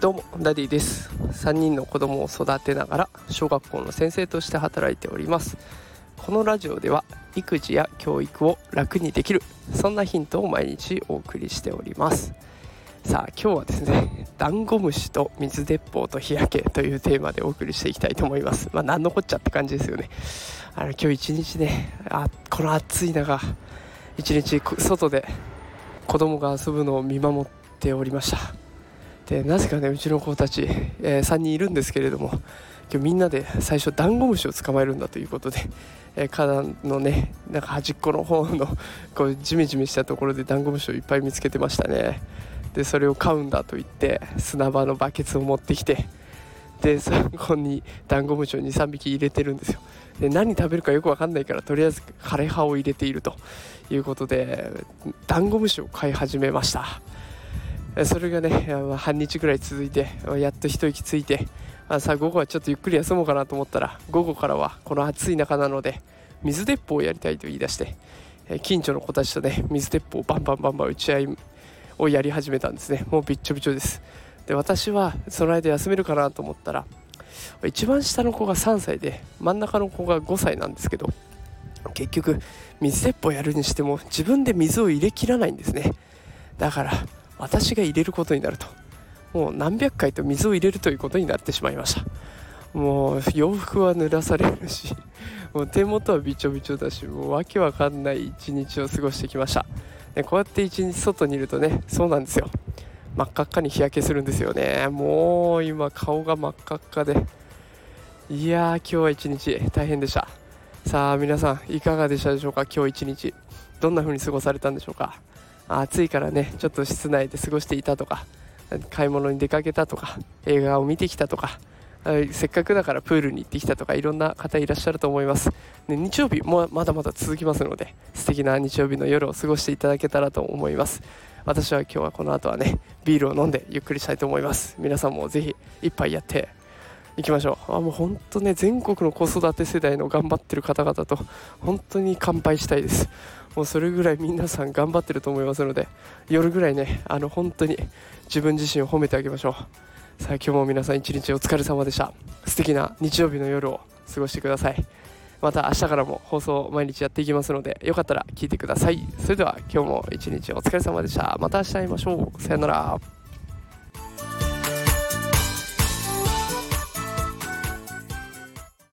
どうもダディです。3人の子供を育てながら小学校の先生として働いております。このラジオでは育児や教育を楽にできるそんなヒントを毎日お送りしております。さあ今日はですねダンゴムシと水鉄砲と日焼けというテーマでお送りしていきたいと思います。まあ何のこっちゃって感じですよね。あの今日一日ねあこの暑い中一日外で子供が遊ぶのを見守っておりました。でなぜかねうちの子たち、えー、3人いるんですけれども今日みんなで最初ダンゴムシを捕まえるんだということで、えー、花壇のねなんか端っこの方のこうジメジメしたところでダンゴムシをいっぱい見つけてましたね。でそれを飼うんだと言って砂場のバケツを持ってきてでそこにダンゴムシを23匹入れてるんですよ。で何食べるかよく分かんないからとりあえず枯れ葉を入れているということでダンゴムシを飼い始めました。それがね半日ぐらい続いてやっと一息ついてさあ午後はちょっとゆっくり休もうかなと思ったら午後からはこの暑い中なので水鉄砲をやりたいと言い出して近所の子たちとね水鉄砲をバンバンバンバン打ち合いをやり始めたんですね。もうびっちょびちょです。で私はその間休めるかなと思ったら一番下の子が3歳で真ん中の子が5歳なんですけど結局水鉄砲やるにしても自分で水を入れきらないんですね。だから私が入れることになると。もう何百回と水を入れるということになってしまいました。もう洋服は濡らされるしもう手元はびちょびちょだしもうわけわかんない一日を過ごしてきました。でこうやって一日外にいるとねそうなんですよ。真っ赤っかに日焼けするんですよね。もう今顔が真っ赤っかで。いやー今日は一日大変でした。さあ皆さんいかがでしたでしょうか？今日一日。どんな風に過ごされたんでしょうか？暑いからねちょっと室内で過ごしていたとか買い物に出かけたとか映画を見てきたとかせっかくだからプールに行ってきたとかいろんな方いらっしゃると思います、ね、日曜日もまだまだ続きますので素敵な日曜日の夜を過ごしていただけたらと思います。私は今日はこの後はね ビールを飲んでゆっくりしたいと思います。皆さんもぜひ一杯やっていきましょう。あもう本当ね全国の子育て世代の頑張ってる方々と本当に乾杯したいです。もうそれぐらい皆さん頑張ってると思いますので夜ぐらいねあの本当に自分自身を褒めてあげましょう。さあ今日も皆さん一日お疲れ様でした。素敵な日曜日の夜を過ごしてください。また明日からも放送毎日やっていきますのでよかったら聞いてください。それでは今日も一日お疲れ様でした。また明日会いましょう。さよなら。